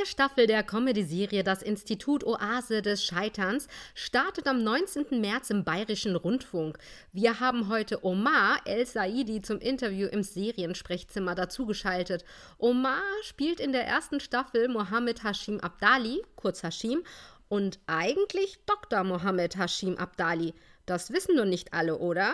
neue Staffel der Comedy-Serie Das Institut Oase des Scheiterns startet am 19. März im Bayerischen Rundfunk. Wir haben heute Omar El Saidi zum Interview im Seriensprechzimmer dazugeschaltet. Omar spielt in der ersten Staffel Mohammed Hashim Abdali, kurz Hashim, und eigentlich Dr. Mohammed Hashim Abdali. Das wissen nur nicht alle, oder?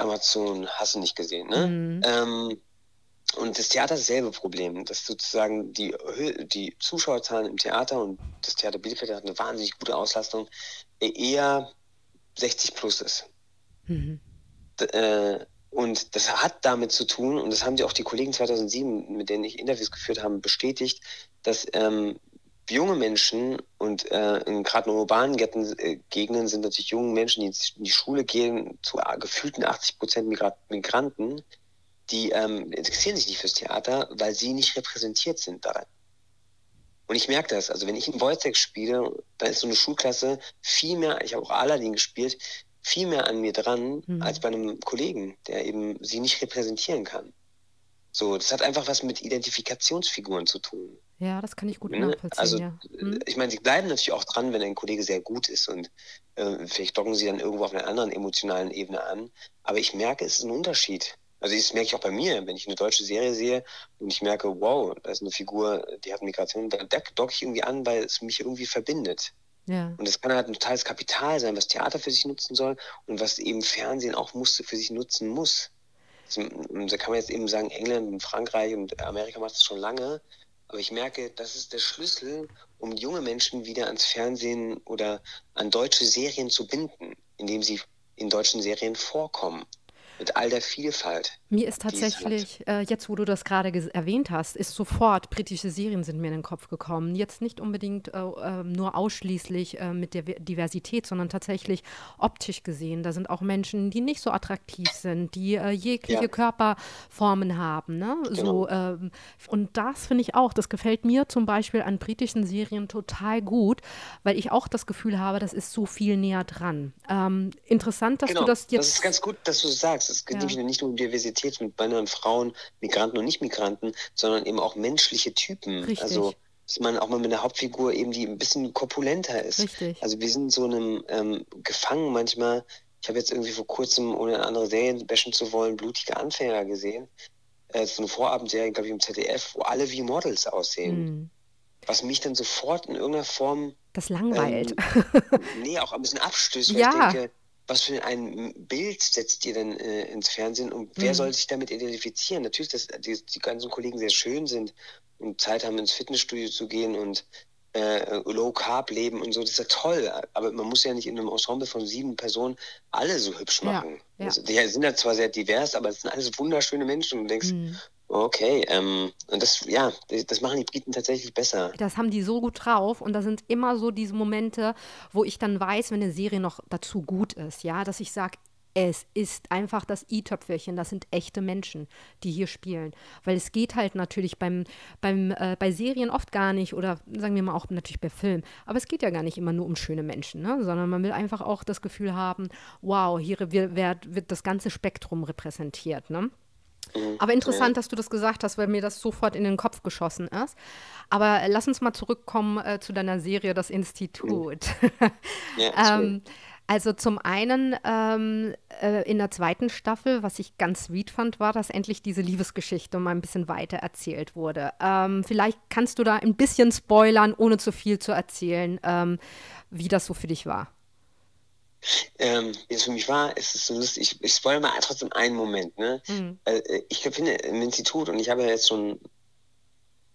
Amazon hast du nicht gesehen, ne? Mhm. Ähm, und das Theater hat dasselbe Problem, dass sozusagen die, die Zuschauerzahlen im Theater und das Theater Bielefeld hat eine wahnsinnig gute Auslastung, eher 60 plus ist. Mhm. Äh, und das hat damit zu tun, und das haben die auch die Kollegen 2007, mit denen ich Interviews geführt habe, bestätigt, dass ähm, junge Menschen und äh, gerade in urbanen äh, Gegenden sind natürlich junge Menschen, die in die Schule gehen, zu äh, gefühlten 80 Prozent Migranten, die ähm, interessieren sich nicht fürs Theater, weil sie nicht repräsentiert sind daran. Und ich merke das, also wenn ich in Wojtek spiele, da ist so eine Schulklasse viel mehr, ich habe auch Aladdin gespielt, viel mehr an mir dran mhm. als bei einem Kollegen, der eben sie nicht repräsentieren kann. So, das hat einfach was mit Identifikationsfiguren zu tun. Ja, das kann ich gut ne? nachvollziehen. Also, ja. hm? ich meine, sie bleiben natürlich auch dran, wenn ein Kollege sehr gut ist und äh, vielleicht docken sie dann irgendwo auf einer anderen emotionalen Ebene an. Aber ich merke, es ist ein Unterschied. Also das merke ich auch bei mir, wenn ich eine deutsche Serie sehe und ich merke, wow, da ist eine Figur, die hat Migration, da docke ich irgendwie an, weil es mich irgendwie verbindet. Ja. Und das kann halt ein totales Kapital sein, was Theater für sich nutzen soll und was eben Fernsehen auch muss, für sich nutzen muss. Also, da kann man jetzt eben sagen, England und Frankreich und Amerika macht das schon lange. Aber ich merke, das ist der Schlüssel, um junge Menschen wieder ans Fernsehen oder an deutsche Serien zu binden, indem sie in deutschen Serien vorkommen mit all der Vielfalt. Mir ist tatsächlich, äh, jetzt wo du das gerade erwähnt hast, ist sofort britische Serien sind mir in den Kopf gekommen. Jetzt nicht unbedingt äh, äh, nur ausschließlich äh, mit der Diversität, sondern tatsächlich optisch gesehen. Da sind auch Menschen, die nicht so attraktiv sind, die äh, jegliche ja. Körperformen haben. Ne? Genau. So, ähm, und das finde ich auch, das gefällt mir zum Beispiel an britischen Serien total gut, weil ich auch das Gefühl habe, das ist so viel näher dran. Ähm, interessant, dass genau. du das jetzt. Das ist ganz gut, dass du sagst es geht ja. nicht nur um Diversität mit Männern, Frauen, Migranten und Nicht-Migranten, sondern eben auch menschliche Typen. Richtig. Also dass man auch mal mit einer Hauptfigur eben, die ein bisschen korpulenter ist. Richtig. Also wir sind so einem ähm, gefangen manchmal. Ich habe jetzt irgendwie vor kurzem, ohne andere Serie bashen zu wollen, blutige Anfänger gesehen. Äh, so eine Vorabendserie, glaube ich, im ZDF, wo alle wie Models aussehen. Mhm. Was mich dann sofort in irgendeiner Form. Das langweilt. Ähm, nee, auch ein bisschen abstößt, weil ja. ich denke, was für ein Bild setzt ihr denn äh, ins Fernsehen und wer mhm. soll sich damit identifizieren? Natürlich, dass die, die, ganzen Kollegen sehr schön sind und Zeit haben, ins Fitnessstudio zu gehen und äh, Low Carb leben und so, das ist ja toll, aber man muss ja nicht in einem Ensemble von sieben Personen alle so hübsch machen. Ja, ja. Also, die sind ja zwar sehr divers, aber es sind alles wunderschöne Menschen und du denkst, mhm. Okay, ähm, und das, ja, das machen die Briten tatsächlich besser. Das haben die so gut drauf und da sind immer so diese Momente, wo ich dann weiß, wenn eine Serie noch dazu gut ist, ja, dass ich sage, es ist einfach das i-Töpfelchen, das sind echte Menschen, die hier spielen. Weil es geht halt natürlich beim, beim, äh, bei Serien oft gar nicht, oder sagen wir mal auch natürlich bei Filmen, aber es geht ja gar nicht immer nur um schöne Menschen, ne? sondern man will einfach auch das Gefühl haben, wow, hier wird, wird das ganze Spektrum repräsentiert. Ne? Mhm. Aber interessant, dass du das gesagt hast, weil mir das sofort in den Kopf geschossen ist. Aber lass uns mal zurückkommen äh, zu deiner Serie Das Institut. Ja, ähm, also zum einen ähm, äh, in der zweiten Staffel, was ich ganz sweet fand, war, dass endlich diese Liebesgeschichte mal ein bisschen weiter erzählt wurde. Ähm, vielleicht kannst du da ein bisschen spoilern, ohne zu viel zu erzählen, ähm, wie das so für dich war. Ähm, wie es für mich war, ist es so lustig. Ich, ich spoilere mal trotzdem einen Moment. Ne? Mhm. Äh, ich finde im Institut, und ich habe ja jetzt schon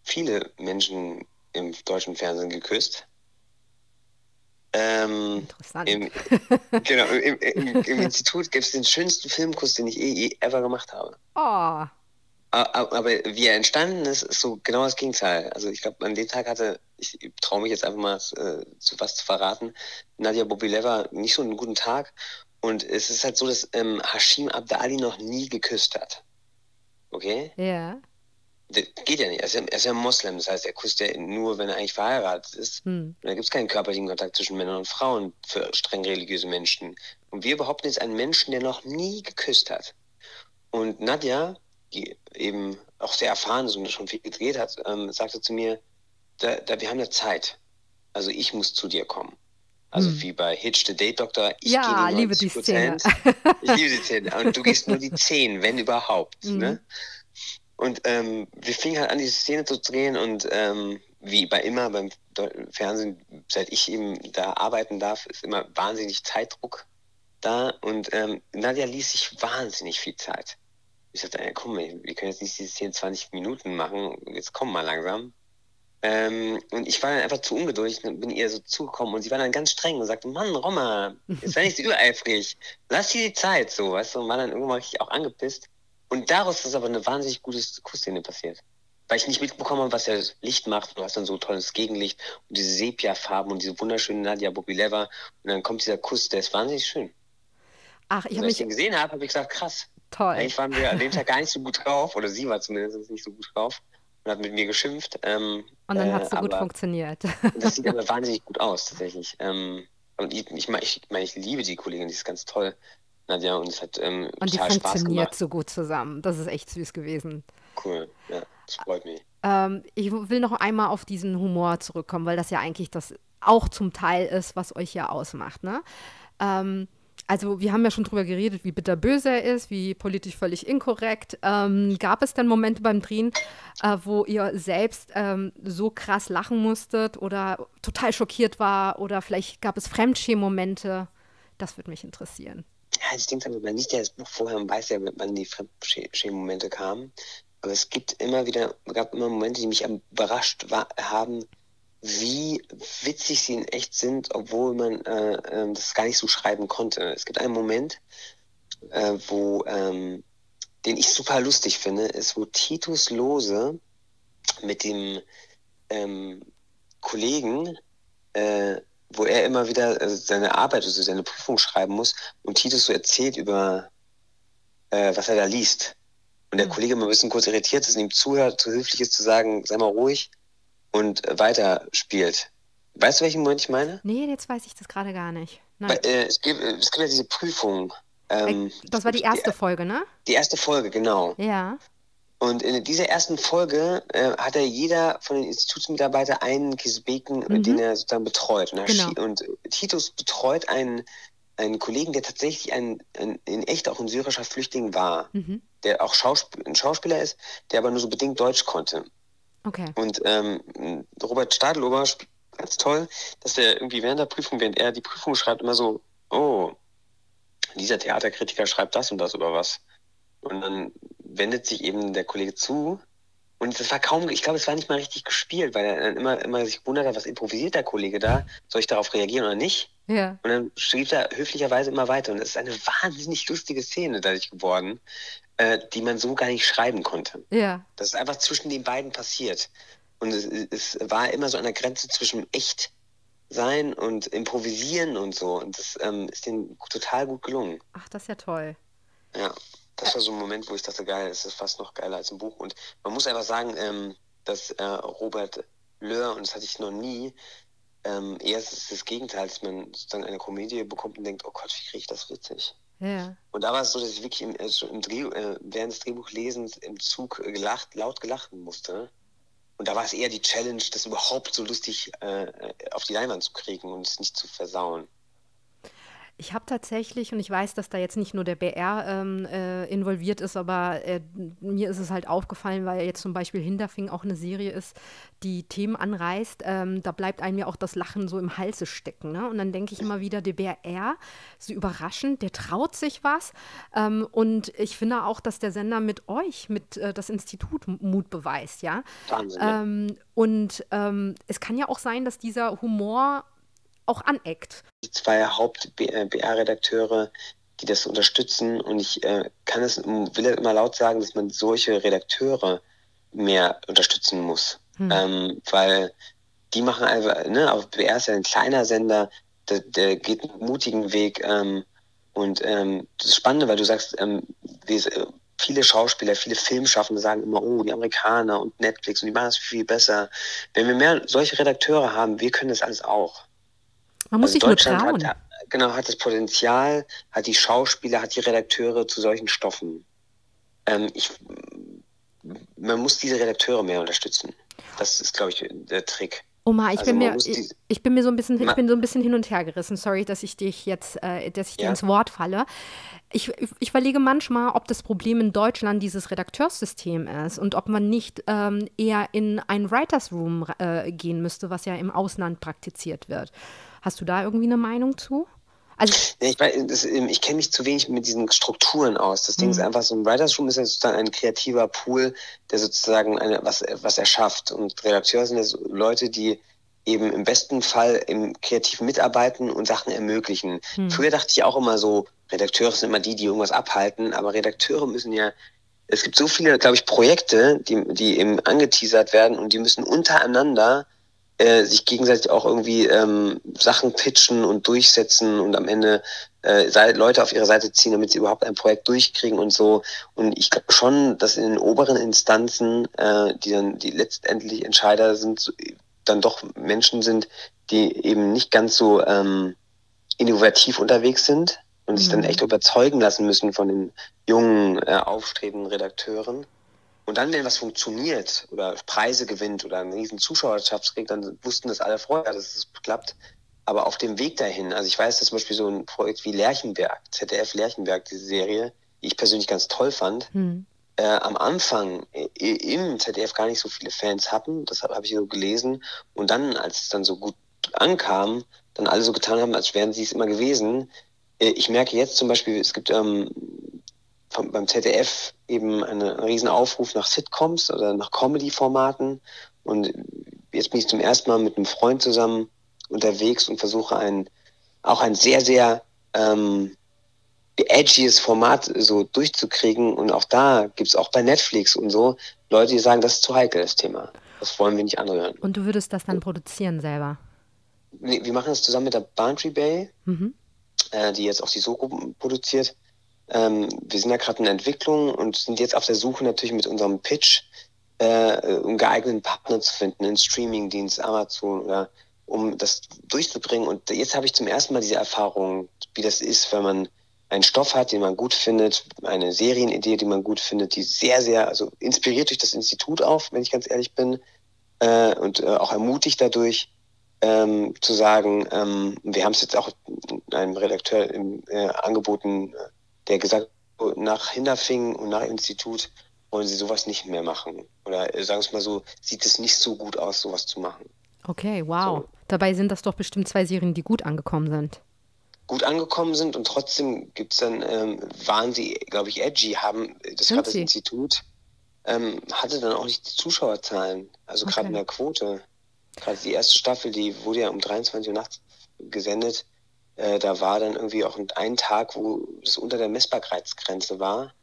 viele Menschen im deutschen Fernsehen geküsst. Ähm, Interessant. Im, genau, im, im, im Institut gibt es den schönsten Filmkuss, den ich eh, eh ever gemacht habe. Oh. Aber wie er entstanden ist, ist so genau das Gegenteil. Also ich glaube, an dem Tag hatte, ich traue mich jetzt einfach mal äh, zu was zu verraten, Nadia Bobileva nicht so einen guten Tag. Und es ist halt so, dass ähm, Hashim Abdali noch nie geküsst hat. Okay? Ja. Das geht ja nicht. Er ist ja, er ist ja Moslem, das heißt, er küsst ja nur, wenn er eigentlich verheiratet ist. Hm. Und da gibt es keinen körperlichen Kontakt zwischen Männern und Frauen für streng religiöse Menschen. Und wir behaupten jetzt einen Menschen, der noch nie geküsst hat. Und Nadja die eben auch sehr erfahren ist und schon viel gedreht hat, ähm, sagte zu mir, da, da, wir haben ja Zeit. Also ich muss zu dir kommen. Also hm. wie bei Hitch the Date Doctor, ich ja, gehe liebe die Szene. ich liebe die Szene. Und du gehst nur die 10, wenn überhaupt. Mhm. Ne? Und ähm, wir fingen halt an, diese Szene zu drehen und ähm, wie bei immer beim Fernsehen, seit ich eben da arbeiten darf, ist immer wahnsinnig Zeitdruck da und ähm, Nadja ließ sich wahnsinnig viel Zeit. Ich sagte, ey, komm, wir können jetzt nicht diese 10, 20 Minuten machen, jetzt komm mal langsam. Ähm, und ich war dann einfach zu ungeduldig und bin ihr so zugekommen und sie war dann ganz streng und sagte, Mann, Roma, jetzt sei nicht so übereifrig, lass dir die Zeit, so, weißt du, und war dann irgendwann richtig auch angepisst. Und daraus ist aber eine wahnsinnig gute Kussszene passiert. Weil ich nicht mitbekommen habe, was das Licht macht. Du hast dann so tolles Gegenlicht und diese Sepia-Farben und diese wunderschöne Nadia Bobileva. Und dann kommt dieser Kuss, der ist wahnsinnig schön. Ach, ich habe mich den gesehen habe, habe ich gesagt, krass. Toll. Eigentlich waren wir an dem Tag gar nicht so gut drauf, oder sie war zumindest nicht so gut drauf und hat mit mir geschimpft. Ähm, und dann hat es so äh, gut funktioniert. das sieht aber wahnsinnig gut aus, tatsächlich. Ähm, und ich, ich, ich, ich, ich liebe die Kollegin, die ist ganz toll. Nadja, und es hat ähm, Und die funktioniert so gut zusammen. Das ist echt süß gewesen. Cool, ja, das freut mich. Ähm, ich will noch einmal auf diesen Humor zurückkommen, weil das ja eigentlich das auch zum Teil ist, was euch ja ausmacht. Ne? Ähm, also wir haben ja schon drüber geredet, wie bitterböse er ist, wie politisch völlig inkorrekt. Ähm, gab es denn Momente beim Drehen, äh, wo ihr selbst ähm, so krass lachen musstet oder total schockiert war oder vielleicht gab es Fremdschämen-Momente? Das würde mich interessieren. Ich denke, man liest ja das Buch vorher und weiß ja, wann die Fremdschämen-Momente kamen. Aber es gibt immer wieder, gab immer Momente, die mich überrascht haben, wie witzig sie in echt sind, obwohl man äh, äh, das gar nicht so schreiben konnte. Es gibt einen Moment, äh, wo, ähm, den ich super lustig finde, ist, wo Titus Lose mit dem ähm, Kollegen, äh, wo er immer wieder also seine Arbeit, also seine Prüfung schreiben muss und Titus so erzählt über, äh, was er da liest. Und der mhm. Kollege mal ein bisschen kurz irritiert ist und ihm zuhört, zu höflich ist zu sagen, sei mal ruhig und weiter spielt. Weißt du, welchen Moment ich meine? Nee, jetzt weiß ich das gerade gar nicht. Weil, äh, es, gibt, es gibt ja diese Prüfung. Ähm, das war die erste die, Folge, ne? Die erste Folge, genau. Ja. Und in dieser ersten Folge äh, hat er jeder von den Institutsmitarbeitern einen Kisbeken, mhm. den er sozusagen betreut. Und, genau. und Titus betreut einen, einen Kollegen, der tatsächlich ein, ein, in echt auch ein syrischer Flüchtling war, mhm. der auch Schausp ein Schauspieler ist, der aber nur so bedingt Deutsch konnte. Okay. Und ähm, Robert Stadelober ganz toll, dass er irgendwie während der Prüfung, während er die Prüfung schreibt, immer so, oh, dieser Theaterkritiker schreibt das und das über was. Und dann wendet sich eben der Kollege zu. Und das war kaum, ich glaube, es war nicht mal richtig gespielt, weil er dann immer, immer sich wundert hat, was improvisiert der Kollege da? Soll ich darauf reagieren oder nicht? Ja. Und dann schrieb er höflicherweise immer weiter. Und es ist eine wahnsinnig lustige Szene dadurch geworden, äh, die man so gar nicht schreiben konnte. Ja. Das ist einfach zwischen den beiden passiert. Und es, es war immer so an der Grenze zwischen echt sein und improvisieren und so. Und das ähm, ist denen total gut gelungen. Ach, das ist ja toll. Ja, das war so ein Moment, wo ich dachte, geil, das ist fast noch geiler als ein Buch. Und man muss einfach sagen, ähm, dass äh, Robert Löhr, und das hatte ich noch nie, ähm, erst ist das Gegenteil, dass man sozusagen eine Komödie bekommt und denkt, oh Gott, wie kriege ich das witzig? Ja. Und da war es so, dass ich wirklich im, also im Dreh, äh, während des Drehbuchlesens im Zug gelacht, laut gelacht musste. Und da war es eher die Challenge, das überhaupt so lustig äh, auf die Leinwand zu kriegen und es nicht zu versauen. Ich habe tatsächlich, und ich weiß, dass da jetzt nicht nur der BR ähm, äh, involviert ist, aber äh, mir ist es halt aufgefallen, weil jetzt zum Beispiel Hinterfing auch eine Serie ist, die Themen anreißt. Ähm, da bleibt einem ja auch das Lachen so im Halse stecken. Ne? Und dann denke ich immer wieder, der BR, so überraschend, der traut sich was. Ähm, und ich finde auch, dass der Sender mit euch, mit äh, das Institut Mut beweist, ja. Wahnsinn. Ähm, und ähm, es kann ja auch sein, dass dieser Humor auch aneckt. Die zwei Haupt-BR-Redakteure, die das unterstützen und ich äh, kann es, will immer laut sagen, dass man solche Redakteure mehr unterstützen muss. Hm. Ähm, weil die machen einfach, ne, auf BR ist ja ein kleiner Sender, der, der geht einen mutigen Weg ähm, und ähm, das ist spannend, weil du sagst, ähm, wir, viele Schauspieler, viele Filmschaffende sagen immer, oh, die Amerikaner und Netflix und die machen das viel besser. Wenn wir mehr solche Redakteure haben, wir können das alles auch. Man muss also sich nur trauen. Hat, genau, hat das Potenzial, hat die Schauspieler, hat die Redakteure zu solchen Stoffen. Ähm, ich, man muss diese Redakteure mehr unterstützen. Das ist, glaube ich, der Trick. Oma, ich, also bin mir, ich, ich, bin mir so ein bisschen, ich bin so ein bisschen hin und her gerissen. Sorry, dass ich dich jetzt, äh, dass ich dir ins Wort falle. Ich, ich überlege manchmal, ob das Problem in Deutschland dieses Redakteurssystem ist und ob man nicht ähm, eher in ein Writers Room äh, gehen müsste, was ja im Ausland praktiziert wird. Hast du da irgendwie eine Meinung zu? Also, ich, ähm, ich kenne mich zu wenig mit diesen Strukturen aus. Das Ding ist mhm. einfach, so ein Writers Room ist ja sozusagen ein kreativer Pool, der sozusagen eine, was, was erschafft. Und Redakteure sind ja so Leute, die eben im besten Fall im Kreativen mitarbeiten und Sachen ermöglichen. Hm. Früher dachte ich auch immer so, Redakteure sind immer die, die irgendwas abhalten, aber Redakteure müssen ja, es gibt so viele, glaube ich, Projekte, die, die eben angeteasert werden und die müssen untereinander äh, sich gegenseitig auch irgendwie ähm, Sachen pitchen und durchsetzen und am Ende äh, Leute auf ihre Seite ziehen, damit sie überhaupt ein Projekt durchkriegen und so. Und ich glaube schon, dass in den oberen Instanzen, äh, die dann die letztendlich Entscheider sind, dann doch Menschen sind, die eben nicht ganz so ähm, innovativ unterwegs sind und mhm. sich dann mhm. echt überzeugen lassen müssen von den jungen, äh, aufstrebenden Redakteuren. Und dann, wenn was funktioniert oder Preise gewinnt oder einen riesen Zuschauerschaft kriegt, dann wussten das alle vorher, dass es klappt. Aber auf dem Weg dahin, also ich weiß, dass zum Beispiel so ein Projekt wie Lerchenberg, ZDF Lerchenberg, diese Serie, die ich persönlich ganz toll fand, hm. äh, am Anfang äh, im ZDF gar nicht so viele Fans hatten, das habe hab ich so gelesen. Und dann, als es dann so gut ankam, dann alle so getan haben, als wären sie es immer gewesen. Äh, ich merke jetzt zum Beispiel, es gibt ähm, beim ZDF eben eine, einen riesen Aufruf nach Sitcoms oder nach Comedy-Formaten. Und jetzt bin ich zum ersten Mal mit einem Freund zusammen unterwegs und versuche ein, auch ein sehr, sehr ähm, edgyes Format so durchzukriegen. Und auch da gibt es auch bei Netflix und so Leute, die sagen, das ist zu heikel, das Thema. Das wollen wir nicht anrühren. Und du würdest das dann produzieren selber? Nee, wir machen das zusammen mit der Boundary Bay, mhm. äh, die jetzt auch die Soko produziert. Ähm, wir sind ja gerade in Entwicklung und sind jetzt auf der Suche natürlich mit unserem Pitch, äh, um geeigneten Partner zu finden, einen Streamingdienst, Amazon oder um das durchzubringen. Und jetzt habe ich zum ersten Mal diese Erfahrung, wie das ist, wenn man einen Stoff hat, den man gut findet, eine Serienidee, die man gut findet, die sehr, sehr, also inspiriert durch das Institut auf, wenn ich ganz ehrlich bin, äh, und äh, auch ermutigt dadurch, ähm, zu sagen, ähm, wir haben es jetzt auch einem Redakteur im, äh, angeboten, der gesagt nach Hinterfing und nach Institut wollen sie sowas nicht mehr machen. Oder äh, sagen wir es mal so, sieht es nicht so gut aus, sowas zu machen. Okay, wow. So. Dabei sind das doch bestimmt zwei Serien, die gut angekommen sind. Gut angekommen sind und trotzdem gibt es dann, ähm, waren sie, glaube ich, edgy, haben das gerade das Institut, ähm, hatte dann auch nicht die Zuschauerzahlen, also gerade okay. in der Quote. Gerade die erste Staffel, die wurde ja um 23 Uhr nachts gesendet äh, da war dann irgendwie auch ein Tag, wo es unter der Messbarkeitsgrenze war.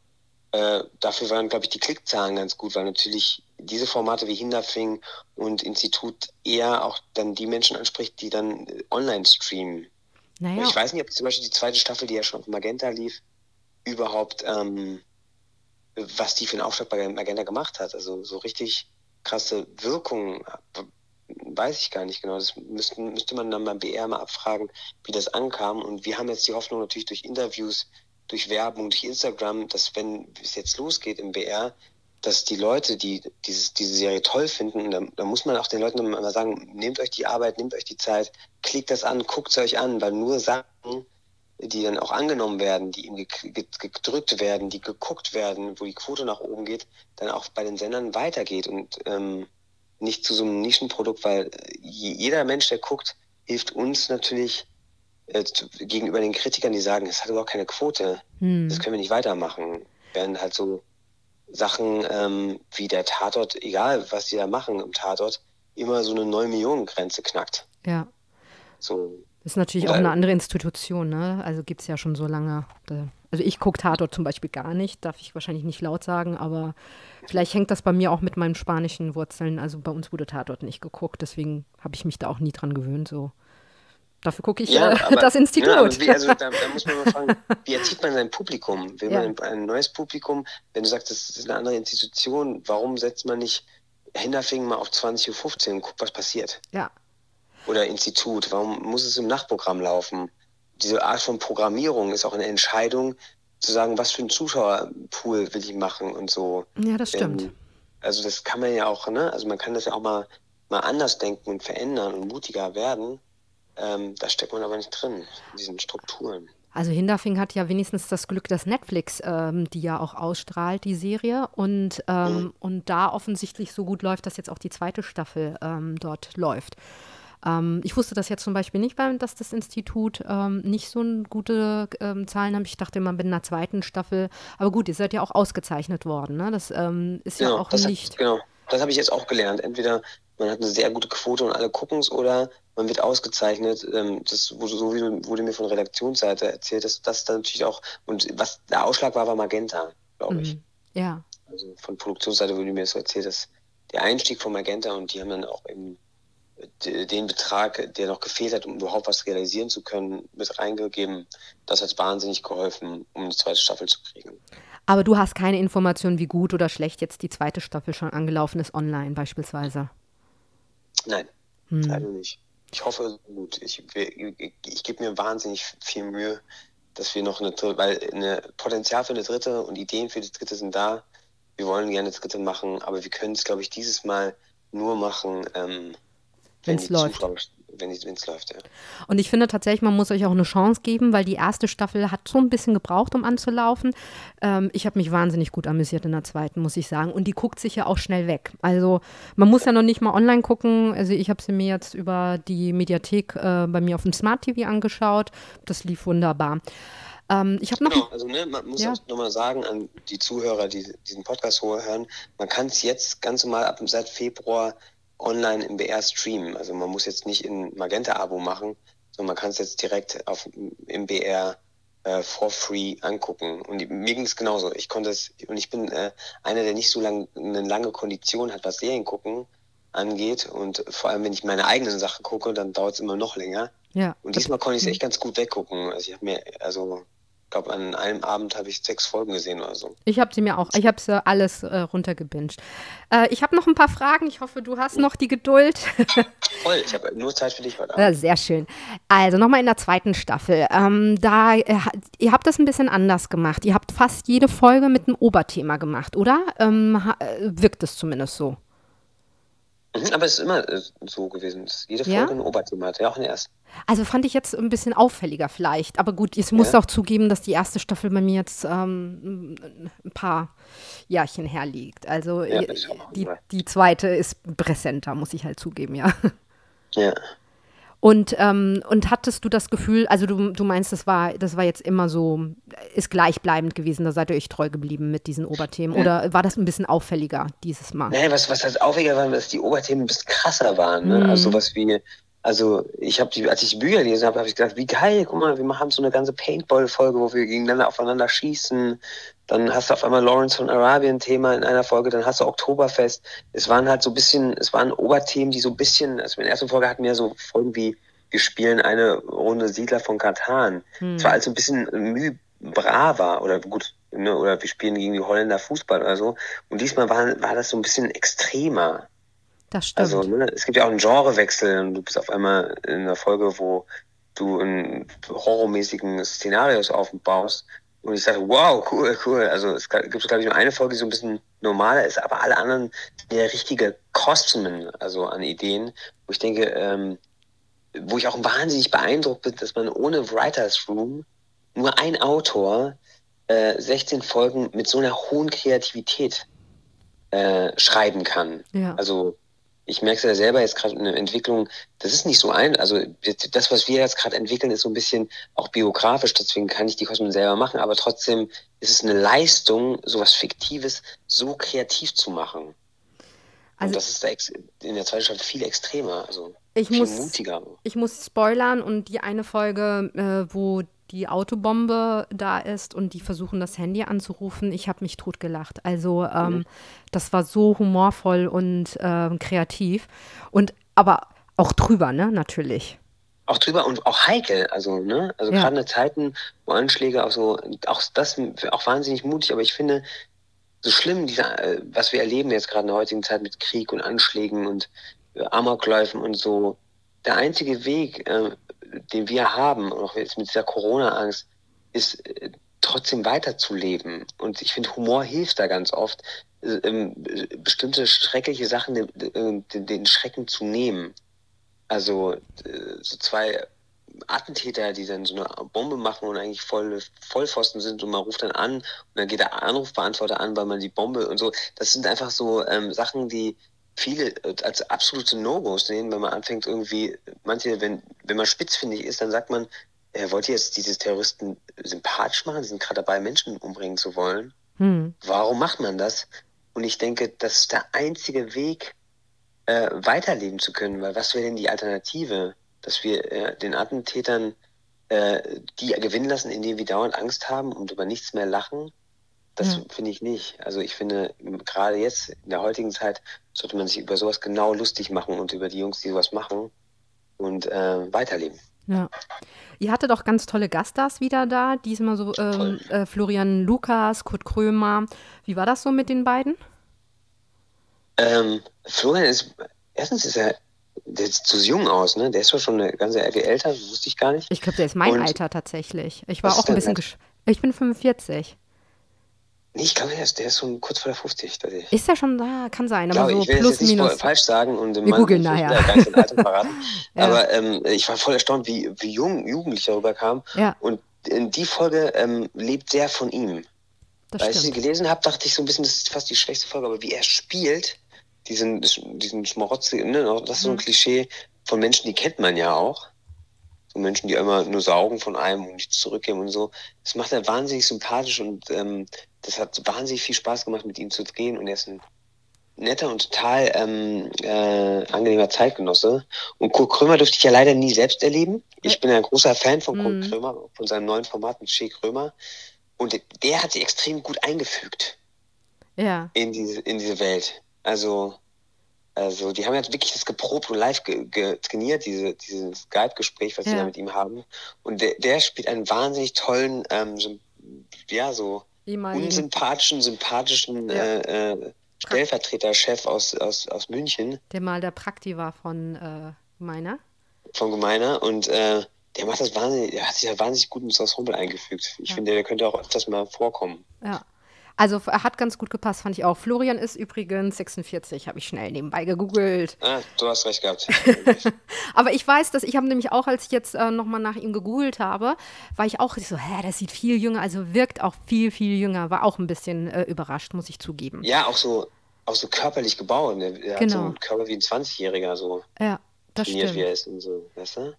Äh, dafür waren, glaube ich, die Klickzahlen ganz gut, weil natürlich diese Formate wie Hinterfing und Institut eher auch dann die Menschen anspricht, die dann äh, online streamen. Naja. Ich weiß nicht, ob zum Beispiel die zweite Staffel, die ja schon auf Magenta lief, überhaupt, ähm, was die für einen Aufschlag bei Magenta gemacht hat. Also so richtig krasse Wirkung weiß ich gar nicht genau. Das müssten, müsste man dann beim BR mal abfragen, wie das ankam. Und wir haben jetzt die Hoffnung natürlich durch Interviews, durch Werbung, durch Instagram, dass wenn es jetzt losgeht im BR, dass die Leute, die dieses, diese Serie toll finden, da, da muss man auch den Leuten immer sagen, nehmt euch die Arbeit, nehmt euch die Zeit, klickt das an, guckt es euch an, weil nur Sachen, die dann auch angenommen werden, die ihm gedrückt werden, die geguckt werden, wo die Quote nach oben geht, dann auch bei den Sendern weitergeht. Und ähm, nicht zu so einem Nischenprodukt, weil äh, jeder Mensch, der guckt, hilft uns natürlich äh, gegenüber den Kritikern, die sagen, es hat überhaupt keine Quote, hm. das können wir nicht weitermachen. Werden halt so Sachen ähm, wie der Tatort, egal was die da machen im Tatort, immer so eine 9 Millionen Grenze knackt. Ja. So. Das ist natürlich auch eine andere Institution, ne? Also gibt es ja schon so lange. Also ich gucke Tatort zum Beispiel gar nicht, darf ich wahrscheinlich nicht laut sagen, aber vielleicht hängt das bei mir auch mit meinen spanischen Wurzeln. Also bei uns wurde Tatort nicht geguckt, deswegen habe ich mich da auch nie dran gewöhnt. So. Dafür gucke ich ja, äh, aber, das Institut. Ja, wie, also da, da, muss man mal fragen, wie erzieht man sein Publikum? Will ja. man ein neues Publikum? Wenn du sagst, das ist eine andere Institution, warum setzt man nicht Hinterfingen mal auf 20.15 Uhr und guckt, was passiert? Ja. Oder Institut, warum muss es im Nachtprogramm laufen? diese Art von Programmierung ist auch eine Entscheidung, zu sagen, was für einen Zuschauerpool will ich machen und so. Ja, das stimmt. Ähm, also das kann man ja auch, ne? Also man kann das ja auch mal, mal anders denken und verändern und mutiger werden. Ähm, da steckt man aber nicht drin, in diesen Strukturen. Also Hinterfing hat ja wenigstens das Glück, dass Netflix ähm, die ja auch ausstrahlt, die Serie. Und, ähm, mhm. und da offensichtlich so gut läuft, dass jetzt auch die zweite Staffel ähm, dort läuft. Ähm, ich wusste das jetzt zum Beispiel nicht, weil dass das Institut ähm, nicht so gute ähm, Zahlen hat. Ich dachte immer mit einer zweiten Staffel. Aber gut, ihr seid ja auch ausgezeichnet worden. Ne? Das ähm, ist genau, ja auch nicht. Hat, genau, das habe ich jetzt auch gelernt. Entweder man hat eine sehr gute Quote und alle gucken es oder man wird ausgezeichnet. Ähm, das wurde, so wurde mir von Redaktionsseite erzählt, dass das dann natürlich auch, und was der Ausschlag war, war Magenta, glaube ich. Mhm. Ja. Also von Produktionsseite wurde mir so erzählt, dass der Einstieg von Magenta und die haben dann auch eben den Betrag, der noch gefehlt hat, um überhaupt was realisieren zu können, mit reingegeben. Das hat wahnsinnig geholfen, um eine zweite Staffel zu kriegen. Aber du hast keine Informationen, wie gut oder schlecht jetzt die zweite Staffel schon angelaufen ist, online beispielsweise? Nein, hm. leider nicht. Ich hoffe, gut. Ich, ich, ich gebe mir wahnsinnig viel Mühe, dass wir noch eine dritte, weil eine Potenzial für eine dritte und Ideen für die dritte sind da. Wir wollen gerne eine dritte machen, aber wir können es, glaube ich, dieses Mal nur machen, ähm, wenn es läuft. Zuschauer, wenn es läuft, ja. Und ich finde tatsächlich, man muss euch auch eine Chance geben, weil die erste Staffel hat so ein bisschen gebraucht, um anzulaufen. Ähm, ich habe mich wahnsinnig gut amüsiert in der zweiten, muss ich sagen. Und die guckt sich ja auch schnell weg. Also man muss ja noch nicht mal online gucken. Also ich habe sie mir jetzt über die Mediathek äh, bei mir auf dem Smart TV angeschaut. Das lief wunderbar. Ähm, ich habe noch. Genau, also ne, man muss ja. auch nochmal sagen an die Zuhörer, die diesen Podcast hören, man kann es jetzt ganz normal ab seit Februar online im BR streamen. Also man muss jetzt nicht in Magenta-Abo machen, sondern man kann es jetzt direkt auf, im BR äh, for free angucken. Und mir ging es genauso. Ich konnte es, und ich bin äh, einer, der nicht so lang, eine lange Kondition hat, was Serien gucken angeht. Und vor allem, wenn ich meine eigenen Sachen gucke, dann dauert es immer noch länger. Ja. Und diesmal konnte ich es echt ganz gut weggucken. Also ich habe mir, also glaube, an einem Abend habe ich sechs Folgen gesehen oder so. Ich habe sie mir auch, ich habe sie alles äh, runtergebinged. Äh, ich habe noch ein paar Fragen. Ich hoffe, du hast noch die Geduld. Voll, ich habe nur Zeit für dich heute Abend. sehr schön. Also nochmal in der zweiten Staffel. Ähm, da, äh, ihr habt das ein bisschen anders gemacht. Ihr habt fast jede Folge mit einem Oberthema gemacht, oder? Ähm, äh, wirkt es zumindest so. Mhm, aber es ist immer äh, so gewesen. Jede Folge ja? ein Oberthema hatte, ja auch in der ersten. Also fand ich jetzt ein bisschen auffälliger vielleicht. Aber gut, ich muss ja. auch zugeben, dass die erste Staffel bei mir jetzt ähm, ein paar Jahrchen herliegt. Also ja, die, die zweite ist präsenter, muss ich halt zugeben, ja. Ja. Und, ähm, und hattest du das Gefühl, also du, du meinst, das war, das war jetzt immer so, ist gleichbleibend gewesen, da seid ihr euch treu geblieben mit diesen Oberthemen? Oder war das ein bisschen auffälliger dieses Mal? Nee, was, was halt auffälliger war, dass die Oberthemen ein bisschen krasser waren. Ne? Mhm. Also sowas wie, also ich habe die, als ich die Bücher gelesen habe, habe ich gedacht, wie geil, guck mal, wir machen so eine ganze Paintball-Folge, wo wir gegeneinander aufeinander schießen. Dann hast du auf einmal Lawrence von Arabien Thema in einer Folge, dann hast du Oktoberfest. Es waren halt so ein bisschen, es waren Oberthemen, die so ein bisschen, also in der ersten Folge hatten wir so Folgen wie, wir spielen eine Runde Siedler von Katan. Hm. Es war also ein bisschen müh braver oder gut, ne, oder wir spielen gegen die Holländer Fußball oder so. Und diesmal war, war das so ein bisschen extremer. Das stimmt. Also ne, es gibt ja auch einen Genrewechsel und du bist auf einmal in einer Folge, wo du einen horrormäßigen Szenarios aufbaust. Und ich sage, wow, cool, cool. Also es gibt, glaube ich, nur eine Folge, die so ein bisschen normaler ist, aber alle anderen sind ja richtige Kostümen, also an Ideen, wo ich denke, ähm, wo ich auch wahnsinnig beeindruckt bin, dass man ohne Writers Room nur ein Autor äh, 16 Folgen mit so einer hohen Kreativität äh, schreiben kann. Ja. Also ich merke es ja selber jetzt gerade in der Entwicklung, das ist nicht so ein, also das, was wir jetzt gerade entwickeln, ist so ein bisschen auch biografisch, deswegen kann ich die Kosmen selber machen, aber trotzdem ist es eine Leistung, sowas Fiktives so kreativ zu machen. Also und das ist in der zweiten Staffel viel extremer, also ich viel muss, mutiger. Ich muss spoilern und die eine Folge, äh, wo die Autobombe da ist und die versuchen, das Handy anzurufen. Ich habe mich totgelacht. Also ähm, mhm. das war so humorvoll und äh, kreativ. Und aber auch drüber, ne, natürlich. Auch drüber und auch heikel, also, ne? Also ja. gerade in Zeiten, wo Anschläge auch so, auch das auch wahnsinnig mutig, aber ich finde, so schlimm, dieser, äh, was wir erleben jetzt gerade in der heutigen Zeit mit Krieg und Anschlägen und äh, Amokläufen und so, der einzige Weg, äh, den wir haben, auch jetzt mit dieser Corona-Angst, ist äh, trotzdem weiterzuleben. Und ich finde, Humor hilft da ganz oft, äh, ähm, bestimmte schreckliche Sachen den, den, Schrecken zu nehmen. Also so zwei Attentäter, die dann so eine Bombe machen und eigentlich voll Vollpfosten sind und man ruft dann an und dann geht der Anrufbeantworter an, weil man die Bombe und so. Das sind einfach so ähm, Sachen, die viele äh, als absolute No-Gos sehen, wenn man anfängt irgendwie, manche, wenn, wenn man spitzfindig ist, dann sagt man, er wollte jetzt diese Terroristen sympathisch machen, sie sind gerade dabei, Menschen umbringen zu wollen. Hm. Warum macht man das? Und ich denke, das ist der einzige Weg, äh, weiterleben zu können, weil was wäre denn die Alternative? Dass wir äh, den Attentätern äh, die gewinnen lassen, indem wir dauernd Angst haben und über nichts mehr lachen? Das ja. finde ich nicht. Also ich finde, gerade jetzt, in der heutigen Zeit, sollte man sich über sowas genau lustig machen und über die Jungs, die sowas machen und äh, weiterleben. Ja. Ihr hattet auch ganz tolle Gaststars wieder da, diesmal so ähm, äh, Florian Lukas, Kurt Krömer. Wie war das so mit den beiden? Ähm, Florian ist, erstens ist er, der sieht so jung aus, ne? Der ist doch schon eine ganze Ecke älter, wusste ich gar nicht. Ich glaube, der ist mein Und Alter tatsächlich. Ich war auch ein bisschen, ich bin 45. Nee, ich glaube, der ist, der ist schon kurz vor der 50. Ist der schon da? Kann sein, aber glaube, so ich will plus, jetzt nicht minus. falsch sagen und Wir googeln nachher. gar nicht den Alter verraten. ja. Aber ähm, ich war voll erstaunt, wie, wie jung Jugendliche darüber kamen. Ja. Und in die Folge ähm, lebt sehr von ihm. Das Weil stimmt. ich sie gelesen habe, dachte ich so ein bisschen, das ist fast die schwächste Folge, aber wie er spielt, diesen, diesen Schmarotzigen, ne, das ist so ein mhm. Klischee von Menschen, die kennt man ja auch. So Menschen, die immer nur saugen von einem und nichts zurückgeben und so. Das macht er wahnsinnig sympathisch und ähm, das hat wahnsinnig viel Spaß gemacht, mit ihm zu drehen und er ist ein netter und total ähm, äh, angenehmer Zeitgenosse. Und Kurt Krömer durfte ich ja leider nie selbst erleben. Ich bin ein großer Fan von Kurt mhm. Krömer, von seinem neuen Format mit Shea Krömer. Und der hat sich extrem gut eingefügt ja. in, diese, in diese Welt. Also, also die haben ja wirklich das geprobt und live ge, ge trainiert, diese, dieses Skype-Gespräch, was ja. sie da mit ihm haben. Und der, der spielt einen wahnsinnig tollen, ähm, ja, so Ehemaligen. unsympathischen, sympathischen ja. äh, äh, Stellvertreterchef aus, aus, aus München. Der mal der Prakti war von äh, Gemeiner. Von Gemeiner und äh, der macht das wahnsinnig, der hat sich ja wahnsinnig gut ins Ensemble eingefügt. Ich ja. finde, der könnte auch öfters mal vorkommen. Ja. Also er hat ganz gut gepasst, fand ich auch. Florian ist übrigens 46, habe ich schnell nebenbei gegoogelt. Ah, du hast recht gehabt. Aber ich weiß, dass ich habe nämlich auch, als ich jetzt äh, nochmal nach ihm gegoogelt habe, war ich auch so, hä, der sieht viel jünger, also wirkt auch viel, viel jünger. War auch ein bisschen äh, überrascht, muss ich zugeben. Ja, auch so, auch so körperlich gebaut. Ne? Er genau. hat so genau. einen Körper wie ein 20-Jähriger so. Ja, das stimmt. wie er ist und so, weißt du?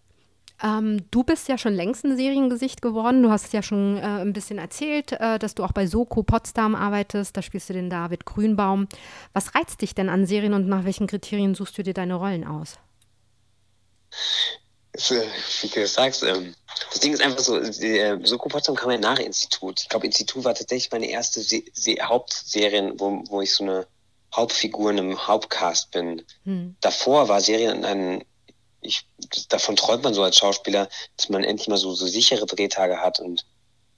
Ähm, du bist ja schon längst ein Seriengesicht geworden. Du hast ja schon äh, ein bisschen erzählt, äh, dass du auch bei Soko Potsdam arbeitest. Da spielst du den David Grünbaum. Was reizt dich denn an Serien und nach welchen Kriterien suchst du dir deine Rollen aus? Wie du sagst, ähm, das Ding ist einfach so, äh, Soko Potsdam kam ja nach Institut. Ich glaube, Institut war tatsächlich meine erste Se Se Hauptserien, wo, wo ich so eine Hauptfigur in einem Hauptcast bin. Hm. Davor war Serien ein ich, davon träumt man so als Schauspieler, dass man endlich mal so, so sichere Drehtage hat. Und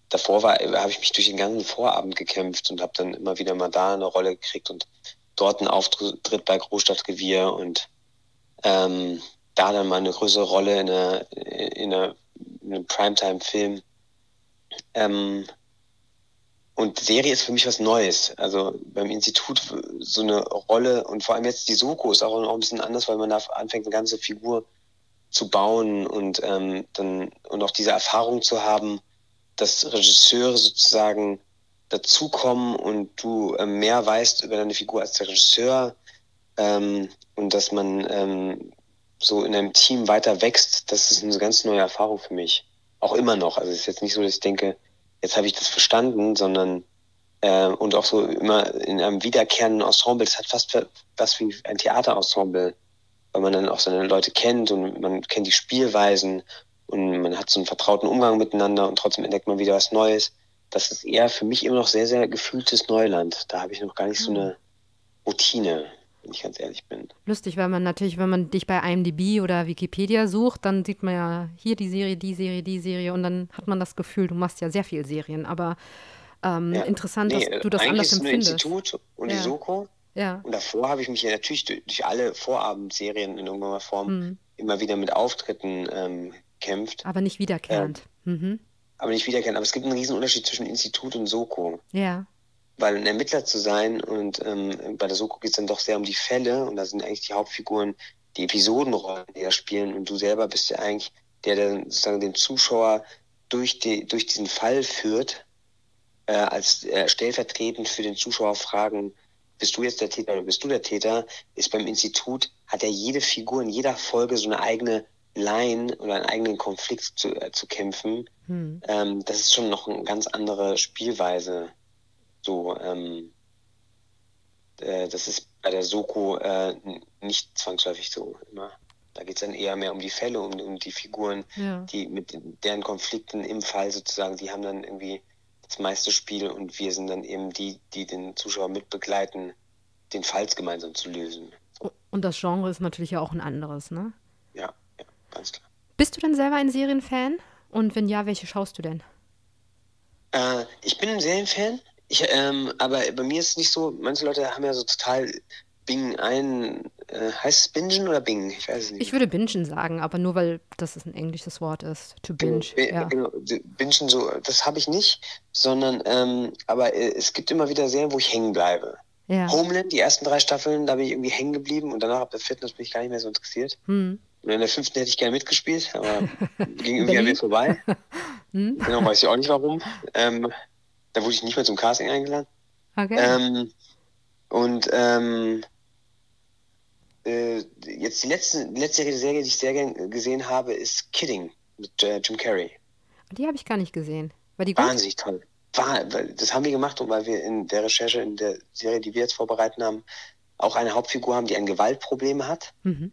davor habe ich mich durch den ganzen Vorabend gekämpft und habe dann immer wieder mal da eine Rolle gekriegt und dort einen Auftritt bei Großstadtrevier und ähm, da dann mal eine größere Rolle in, einer, in, einer, in einem Primetime-Film. Ähm, und Serie ist für mich was Neues. Also beim Institut so eine Rolle und vor allem jetzt die Soko ist auch, ein bisschen anders, weil man da anfängt, eine ganze Figur zu bauen und ähm, dann und auch diese Erfahrung zu haben, dass Regisseure sozusagen dazukommen und du ähm, mehr weißt über deine Figur als der Regisseur ähm, und dass man ähm, so in einem Team weiter wächst, das ist eine ganz neue Erfahrung für mich. Auch immer noch. Also es ist jetzt nicht so, dass ich denke, jetzt habe ich das verstanden, sondern äh, und auch so immer in einem wiederkehrenden Ensemble, das hat fast was wie ein Theaterensemble weil man dann auch seine Leute kennt und man kennt die Spielweisen und man hat so einen vertrauten Umgang miteinander und trotzdem entdeckt man wieder was Neues. Das ist eher für mich immer noch sehr, sehr gefühltes Neuland. Da habe ich noch gar nicht so eine Routine, wenn ich ganz ehrlich bin. Lustig, weil man natürlich, wenn man dich bei IMDb oder Wikipedia sucht, dann sieht man ja hier die Serie, die Serie, die Serie und dann hat man das Gefühl, du machst ja sehr viele Serien. Aber ähm, ja. interessant, nee, dass du das anders empfindest. Institut und ja. die Soko ja. Und davor habe ich mich ja natürlich durch, durch alle Vorabendserien in irgendeiner Form mhm. immer wieder mit Auftritten ähm, kämpft. Aber nicht wiederkehrend. Ähm, mhm. Aber nicht wiederkehrend. Aber es gibt einen riesen Unterschied zwischen Institut und Soko. Ja. Weil ein Ermittler zu sein und ähm, bei der Soko geht es dann doch sehr um die Fälle und da sind eigentlich die Hauptfiguren die Episodenrollen, die da spielen und du selber bist ja eigentlich der, der sozusagen den Zuschauer durch, die, durch diesen Fall führt, äh, als äh, stellvertretend für den Zuschauer Fragen bist du jetzt der Täter oder bist du der Täter, ist beim Institut, hat ja jede Figur in jeder Folge so eine eigene Line oder einen eigenen Konflikt zu, äh, zu kämpfen. Hm. Ähm, das ist schon noch eine ganz andere Spielweise. So, ähm, äh, das ist bei der Soko äh, nicht zwangsläufig so immer. Da geht es dann eher mehr um die Fälle, um, um die Figuren, ja. die mit deren Konflikten im Fall sozusagen, die haben dann irgendwie das meiste Spiel und wir sind dann eben die, die den Zuschauer mitbegleiten, den Fall gemeinsam zu lösen. Und das Genre ist natürlich ja auch ein anderes, ne? Ja, ja, ganz klar. Bist du denn selber ein Serienfan? Und wenn ja, welche schaust du denn? Äh, ich bin ein Serienfan, ich, ähm, aber bei mir ist es nicht so, manche Leute haben ja so total Bing ein, äh, heißt es Bingen oder Bing? Ich weiß es nicht. Ich würde Bingen sagen, aber nur weil das ein englisches Wort ist. To binge. Genau, ja. genau Bingen so, das habe ich nicht, sondern, ähm, aber äh, es gibt immer wieder Serien, wo ich hängen bleibe. Ja. Homeland, die ersten drei Staffeln, da bin ich irgendwie hängen geblieben und danach ab der vierten bin ich gar nicht mehr so interessiert. Hm. Und in der fünften hätte ich gerne mitgespielt, aber ging irgendwie an mir vorbei. hm? Genau, weiß ich auch nicht warum. Ähm, da wurde ich nicht mehr zum Casting eingeladen. Okay. Ähm, und ähm, äh, jetzt die letzte, die letzte Serie, die ich sehr gern gesehen habe, ist Kidding mit äh, Jim Carrey. Die habe ich gar nicht gesehen. War die gut? Wahnsinnig toll. War, das haben wir gemacht, weil wir in der Recherche, in der Serie, die wir jetzt vorbereiten haben, auch eine Hauptfigur haben, die ein Gewaltproblem hat. Mhm.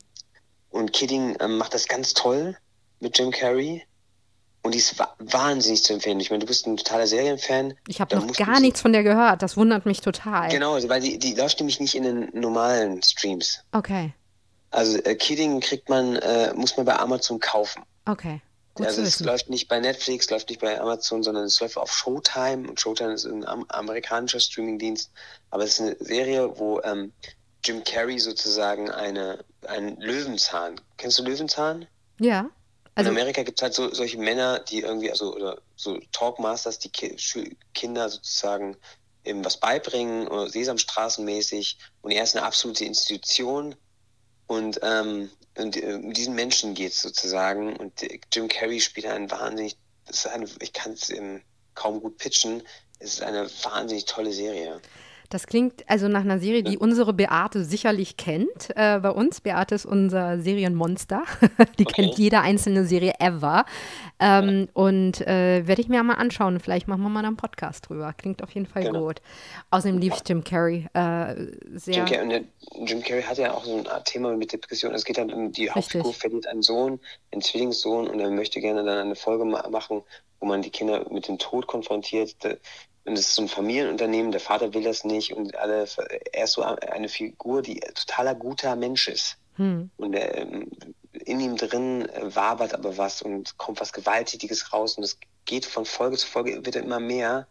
Und Kidding ähm, macht das ganz toll mit Jim Carrey. Und die ist wahnsinnig zu empfehlen. Ich meine, du bist ein totaler Serienfan. Ich habe noch gar nichts von der gehört. Das wundert mich total. Genau, weil die, die läuft nämlich nicht in den normalen Streams. Okay. Also äh, Kidding kriegt man, äh, muss man bei Amazon kaufen. Okay. Gut also es läuft nicht bei Netflix, läuft nicht bei Amazon, sondern es läuft auf Showtime. Und Showtime ist ein amerikanischer Streamingdienst. Aber es ist eine Serie, wo ähm, Jim Carrey sozusagen eine, einen Löwenzahn. Kennst du Löwenzahn? Ja. Also, in Amerika gibt es halt so, solche Männer, die irgendwie, also, oder so Talkmasters, die Ki Kinder sozusagen eben was beibringen, oder Sesamstraßenmäßig. Und er ist eine absolute Institution. Und, ähm, und äh, um diesen Menschen geht es sozusagen. Und Jim Carrey spielt einen wahnsinnig, das ist eine, ich kann es kaum gut pitchen, es ist eine wahnsinnig tolle Serie. Das klingt also nach einer Serie, die unsere Beate sicherlich kennt. Äh, bei uns, Beate ist unser Serienmonster. die okay. kennt jede einzelne Serie ever. Ähm, ja. Und äh, werde ich mir mal anschauen. Vielleicht machen wir mal einen Podcast drüber. Klingt auf jeden Fall genau. gut. Außerdem lief Jim Carrey äh, sehr. Jim Carrey, Jim Carrey, hat ja auch so ein Thema mit Depression. Es geht dann um die Hauptfigur verliert einen Sohn, einen Zwillingssohn und er möchte gerne dann eine Folge machen, wo man die Kinder mit dem Tod konfrontiert. Und es ist so ein Familienunternehmen, der Vater will das nicht und alle, er ist so eine Figur, die totaler guter Mensch ist. Hm. Und er, ähm, in ihm drin wabert aber was und kommt was Gewalttätiges raus und es geht von Folge zu Folge, wird immer mehr.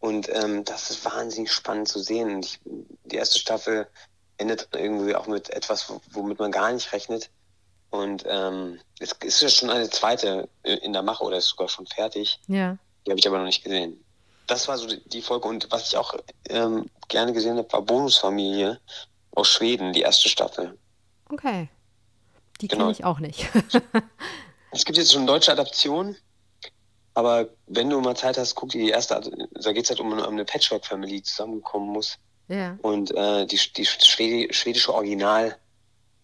Und ähm, das ist wahnsinnig spannend zu sehen. Ich, die erste Staffel endet irgendwie auch mit etwas, womit man gar nicht rechnet. Und ähm, es ist ja schon eine zweite in der Mache oder ist sogar schon fertig. Ja. Die habe ich aber noch nicht gesehen das war so die Folge. Und was ich auch ähm, gerne gesehen habe, war Bonusfamilie aus Schweden, die erste Staffel. Okay. Die genau. kenne ich auch nicht. es gibt jetzt schon deutsche Adaptionen, aber wenn du mal Zeit hast, guck dir die erste. Da geht es halt um, um eine Patchwork-Family, die zusammenkommen muss. Ja. Und äh, die, die Schwedi schwedische Original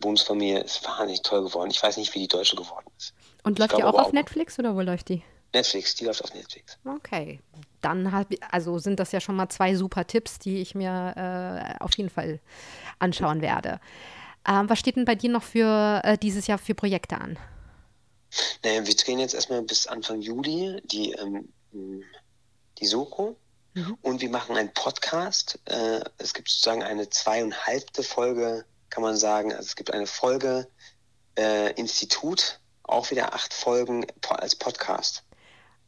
Bonusfamilie ist wahnsinnig toll geworden. Ich weiß nicht, wie die deutsche geworden ist. Und läuft die auch auf Netflix oder wo läuft die? Netflix, die läuft auf Netflix. Okay, dann hab, also sind das ja schon mal zwei super Tipps, die ich mir äh, auf jeden Fall anschauen werde. Ähm, was steht denn bei dir noch für äh, dieses Jahr für Projekte an? Naja, wir drehen jetzt erstmal bis Anfang Juli die, ähm, die Soko mhm. und wir machen einen Podcast. Äh, es gibt sozusagen eine zweieinhalbte Folge, kann man sagen. Also es gibt eine Folge äh, Institut, auch wieder acht Folgen als Podcast.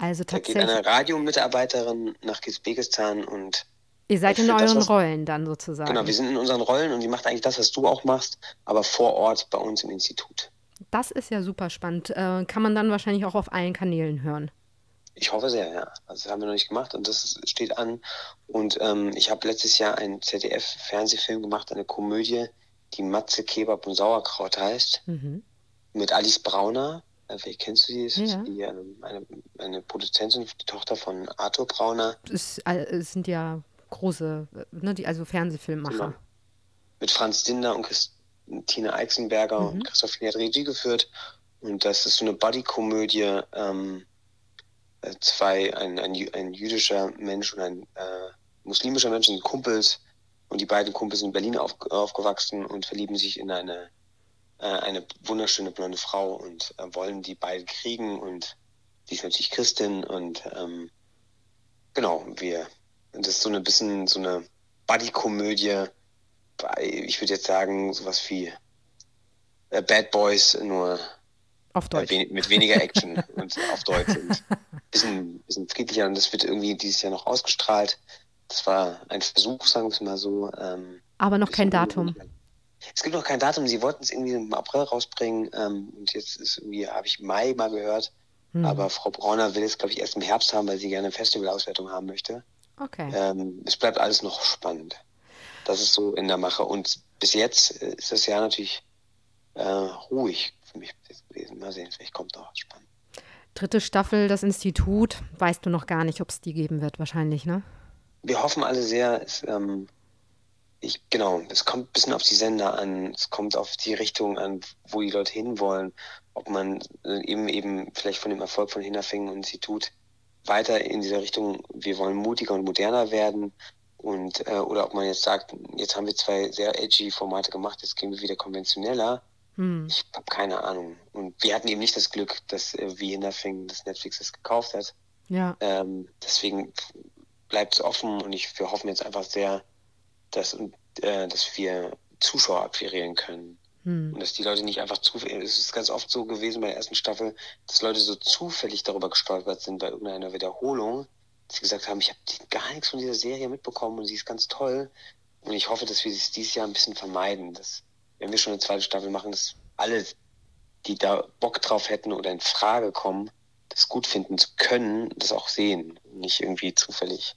Also tatsächlich. Da geht eine Radiomitarbeiterin nach Kisbekistan und. Ihr seid in euren das, was, Rollen dann sozusagen. Genau, wir sind in unseren Rollen und die macht eigentlich das, was du auch machst, aber vor Ort bei uns im Institut. Das ist ja super spannend. Äh, kann man dann wahrscheinlich auch auf allen Kanälen hören. Ich hoffe sehr, ja. Also das haben wir noch nicht gemacht und das steht an. Und ähm, ich habe letztes Jahr einen ZDF-Fernsehfilm gemacht, eine Komödie, die Matze Kebab und Sauerkraut heißt, mhm. mit Alice Brauner vielleicht kennst du die, das ja. die, eine, eine, eine, Produzentin, die Tochter von Arthur Brauner. Es, äh, es sind ja große, äh, ne, die, also Fernsehfilmmacher. Genau. Mit Franz Dinder und Christine Eichsenberger mhm. und Christoph Lee hat Regie geführt. Und das ist so eine Buddy-Komödie. Ähm, äh, zwei, ein, ein, ein jüdischer Mensch und ein äh, muslimischer Mensch sind Kumpels. Und die beiden Kumpels sind in Berlin auf, aufgewachsen und verlieben sich in eine, äh, eine wunderschöne blonde Frau und äh, wollen die beiden kriegen. Und die ist natürlich Christin. Und ähm, genau, wir, das ist so ein bisschen so eine Buddy-Komödie. Ich würde jetzt sagen, sowas wie äh, Bad Boys, nur auf Deutsch. Mit weniger Action und auf Deutsch. Und bisschen, bisschen friedlicher und das wird irgendwie dieses Jahr noch ausgestrahlt. Das war ein Versuch, sagen wir es mal so. Ähm, Aber noch kein Datum. Es gibt noch kein Datum. Sie wollten es irgendwie im April rausbringen ähm, und jetzt ist irgendwie, habe ich Mai mal gehört. Hm. Aber Frau Brauner will es, glaube ich, erst im Herbst haben, weil sie gerne eine Festivalauswertung haben möchte. Okay. Ähm, es bleibt alles noch spannend. Das ist so in der Mache. Und bis jetzt äh, ist das Jahr natürlich äh, ruhig für mich gewesen. Mal sehen, vielleicht kommt noch was Spannendes. Dritte Staffel, das Institut, weißt du noch gar nicht, ob es die geben wird, wahrscheinlich, ne? Wir hoffen alle sehr, es, ähm, ich, genau, es kommt ein bisschen auf die Sender an, es kommt auf die Richtung an, wo die Leute hinwollen, ob man äh, eben eben vielleicht von dem Erfolg von Hinterfingen und Institut weiter in dieser Richtung, wir wollen mutiger und moderner werden und äh, oder ob man jetzt sagt, jetzt haben wir zwei sehr edgy Formate gemacht, jetzt gehen wir wieder konventioneller hm. Ich habe keine Ahnung. Und wir hatten eben nicht das Glück, dass äh, wie Nothing, dass Netflix das gekauft hat. Ja. Ähm, deswegen bleibt es offen und ich, wir hoffen jetzt einfach sehr, dass, äh, dass wir Zuschauer akquirieren können. Hm. Und dass die Leute nicht einfach zufällig, es ist ganz oft so gewesen bei der ersten Staffel, dass Leute so zufällig darüber gestolpert sind bei irgendeiner Wiederholung, dass sie gesagt haben, ich habe gar nichts von dieser Serie mitbekommen und sie ist ganz toll. Und ich hoffe, dass wir es dieses Jahr ein bisschen vermeiden, dass wenn wir schon eine zweite Staffel machen, dass alle, die da Bock drauf hätten oder in Frage kommen, das gut finden zu können, das auch sehen, nicht irgendwie zufällig.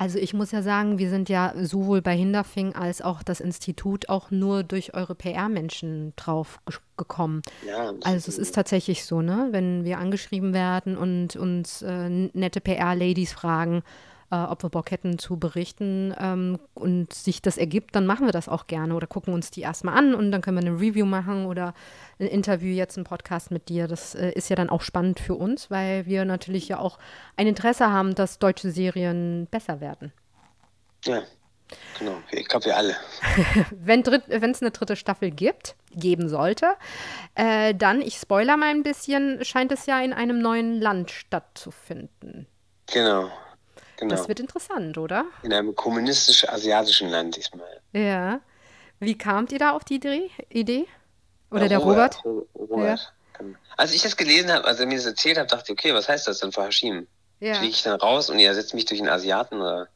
Also ich muss ja sagen, wir sind ja sowohl bei Hinderfing als auch das Institut auch nur durch eure PR-Menschen drauf gekommen. Ja, also es ist tatsächlich so, ne? Wenn wir angeschrieben werden und uns äh, nette PR-Ladies fragen, äh, ob wir Bock hätten zu berichten ähm, und sich das ergibt, dann machen wir das auch gerne oder gucken uns die erstmal an und dann können wir eine Review machen oder ein Interview, jetzt ein Podcast mit dir. Das äh, ist ja dann auch spannend für uns, weil wir natürlich ja auch ein Interesse haben, dass deutsche Serien besser werden. Ja, genau. Ich glaube, wir alle. Wenn es eine dritte Staffel gibt, geben sollte, äh, dann, ich spoiler mal ein bisschen, scheint es ja in einem neuen Land stattzufinden. Genau. Genau. Das wird interessant, oder? In einem kommunistisch-asiatischen Land diesmal. Ja. Wie kamt ihr da auf die Idee? Oder ja, der Robert? Robert. Ja. Als ich das gelesen habe, als er mir das erzählt hat, dachte ich, okay, was heißt das denn für Hashim? Ja. Fliege ich dann raus und er setzt mich durch einen Asiaten oder?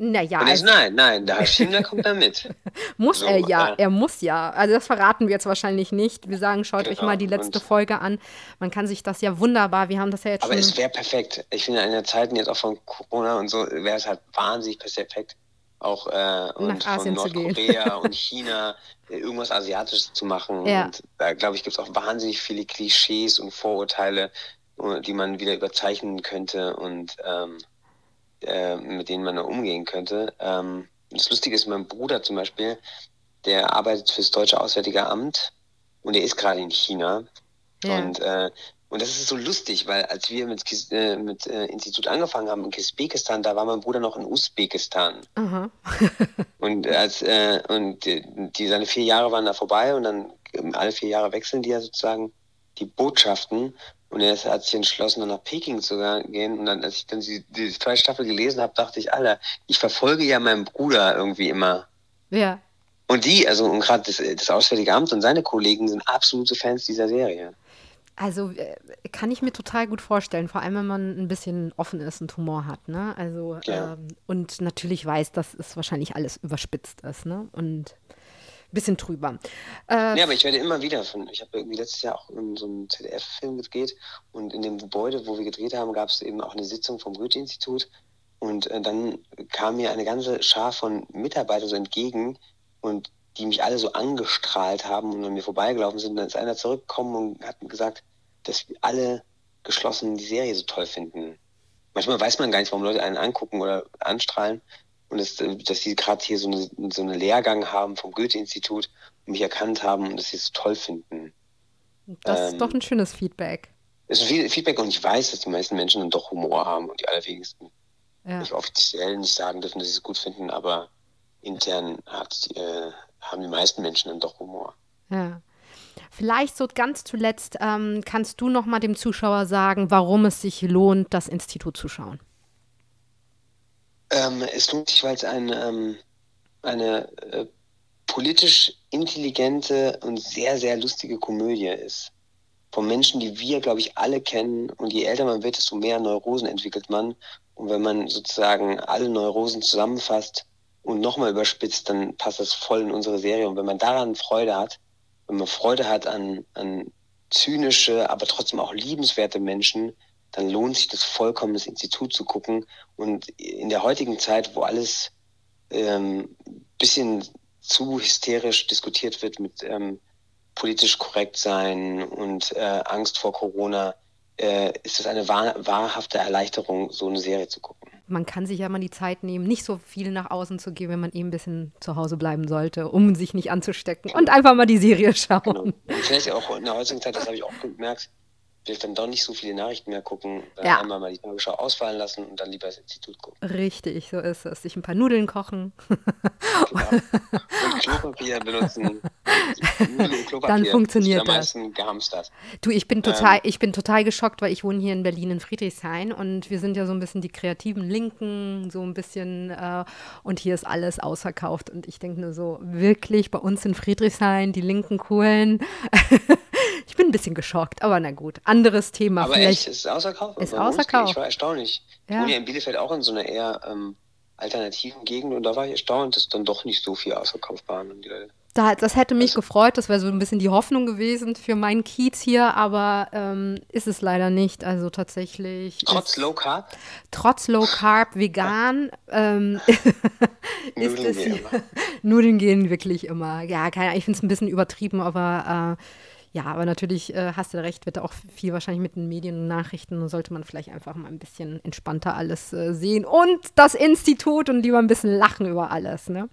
Naja. Also, nein, nein, der Hashim, der kommt da mit. muss so, er ja, äh, er muss ja. Also das verraten wir jetzt wahrscheinlich nicht. Wir sagen, schaut genau. euch mal die letzte Folge an. Man kann sich das ja wunderbar, wir haben das ja jetzt aber schon. Aber es wäre perfekt. Ich finde, in der Zeiten jetzt auch von Corona und so, wäre es halt wahnsinnig perfekt, auch äh, und von Nordkorea und China äh, irgendwas Asiatisches zu machen. Ja. Und da, glaube ich, gibt es auch wahnsinnig viele Klischees und Vorurteile, äh, die man wieder überzeichnen könnte. Und ähm, äh, mit denen man da umgehen könnte. Ähm, das Lustige ist, mein Bruder zum Beispiel, der arbeitet fürs Deutsche Auswärtige Amt und der ist gerade in China. Ja. Und, äh, und das ist so lustig, weil als wir mit, äh, mit äh, Institut angefangen haben in Kisbekistan, da war mein Bruder noch in Usbekistan. und als äh, und die, seine vier Jahre waren da vorbei und dann alle vier Jahre wechseln die ja sozusagen die Botschaften. Und er hat sich entschlossen, dann nach Peking zu gehen. Und dann, als ich dann die, die zwei Staffel gelesen habe, dachte ich, Alter, ich verfolge ja meinen Bruder irgendwie immer. Ja. Und die, also und gerade das, das Auswärtige Amt und seine Kollegen sind absolute Fans dieser Serie. Also äh, kann ich mir total gut vorstellen, vor allem wenn man ein bisschen offen ist und Humor hat, ne? Also ja. ähm, und natürlich weiß, dass es wahrscheinlich alles überspitzt ist, ne? Und bisschen drüber. Äh, ja, aber ich werde immer wieder von, ich habe irgendwie letztes Jahr auch in so einem ZDF-Film gedreht und in dem Gebäude, wo wir gedreht haben, gab es eben auch eine Sitzung vom Goethe-Institut und äh, dann kam mir eine ganze Schar von Mitarbeitern so entgegen und die mich alle so angestrahlt haben und an mir vorbeigelaufen sind. Dann ist einer zurückgekommen und hat gesagt, dass wir alle geschlossen die Serie so toll finden. Manchmal weiß man gar nicht, warum Leute einen angucken oder anstrahlen. Und das, dass sie gerade hier so eine, so eine Lehrgang haben vom Goethe-Institut und mich erkannt haben und dass sie es toll finden. Das ähm, ist doch ein schönes Feedback. Es ist ein Feedback und ich weiß, dass die meisten Menschen dann doch Humor haben und die allerwenigsten ja. nicht offiziell nicht sagen dürfen, dass sie es gut finden, aber intern hat, äh, haben die meisten Menschen dann doch Humor. Ja. Vielleicht so ganz zuletzt ähm, kannst du noch mal dem Zuschauer sagen, warum es sich lohnt, das Institut zu schauen. Ähm, es lohnt sich, weil es ein, ähm, eine äh, politisch intelligente und sehr, sehr lustige Komödie ist. Von Menschen, die wir, glaube ich, alle kennen. Und je älter man wird, desto mehr Neurosen entwickelt man. Und wenn man sozusagen alle Neurosen zusammenfasst und nochmal überspitzt, dann passt das voll in unsere Serie. Und wenn man daran Freude hat, wenn man Freude hat an, an zynische, aber trotzdem auch liebenswerte Menschen, dann lohnt sich das vollkommen, das Institut zu gucken. Und in der heutigen Zeit, wo alles ähm, bisschen zu hysterisch diskutiert wird mit ähm, politisch korrekt sein und äh, Angst vor Corona, äh, ist es eine wahr, wahrhafte Erleichterung, so eine Serie zu gucken man kann sich ja mal die Zeit nehmen, nicht so viel nach außen zu gehen, wenn man eben ein bisschen zu Hause bleiben sollte, um sich nicht anzustecken und einfach mal die Serie schauen. Genau. Und vielleicht auch in der heutigen Zeit, das habe ich auch gemerkt, will dann doch nicht so viele Nachrichten mehr gucken, ja. einmal mal die Tagesschau ausfallen lassen und dann lieber ins Institut gucken. Richtig, so ist es. Sich ein paar Nudeln kochen. Genau. Und Klopapier benutzen. Nudeln Klopapier. Dann funktioniert das. am meisten gehamstert. Du, ich bin total, ähm, ich bin total geschockt, weil ich wohne hier in Berlin in Friedrichshain und wir sind ja so ein bisschen die kreativen Linken, so ein bisschen äh, und hier ist alles ausverkauft und ich denke nur so, wirklich bei uns in Friedrichshain, die linken Coolen. Ich bin ein bisschen geschockt, aber na gut. Anderes Thema. Aber Vielleicht echt, ist es ausverkauft? Ist ausverkauft. Ich war erstaunlich. Ja. Ich wohne ja in Bielefeld auch in so einer eher ähm, alternativen Gegend und da war ich erstaunt, dass dann doch nicht so viel ausverkauft waren. Und die Leute da, das hätte mich also, gefreut, das wäre so ein bisschen die Hoffnung gewesen für meinen Kiez hier, aber ähm, ist es leider nicht. Also tatsächlich. Trotz Low Carb? Trotz Low Carb, vegan. ähm, Nudeln gehen immer. Nudeln gehen wirklich immer. Ja, keine, ich finde es ein bisschen übertrieben, aber äh, ja, aber natürlich äh, hast du recht, wird da auch viel wahrscheinlich mit den Medien und Nachrichten. Sollte man vielleicht einfach mal ein bisschen entspannter alles äh, sehen. Und das Institut und lieber ein bisschen lachen über alles. Ne?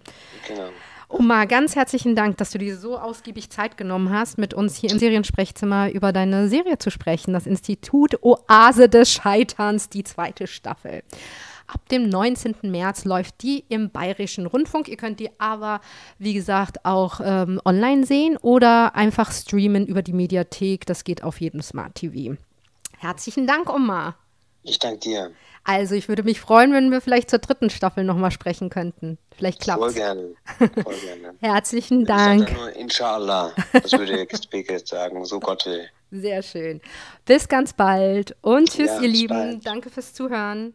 Genau. Oma, ganz herzlichen Dank, dass du dir so ausgiebig Zeit genommen hast, mit uns hier im Seriensprechzimmer über deine Serie zu sprechen. Das Institut Oase des Scheiterns, die zweite Staffel. Ab dem 19. März läuft die im Bayerischen Rundfunk. Ihr könnt die aber, wie gesagt, auch ähm, online sehen oder einfach streamen über die Mediathek. Das geht auf jedem Smart TV. Herzlichen Dank, Oma. Ich danke dir. Also, ich würde mich freuen, wenn wir vielleicht zur dritten Staffel nochmal sprechen könnten. Vielleicht klappt es. Voll gerne. Voll gerne. Herzlichen Dank. Ich nur Inshallah. Das würde jetzt sagen, so Gott will. Sehr schön. Bis ganz bald und tschüss, ja, ihr Lieben. Bald. Danke fürs Zuhören.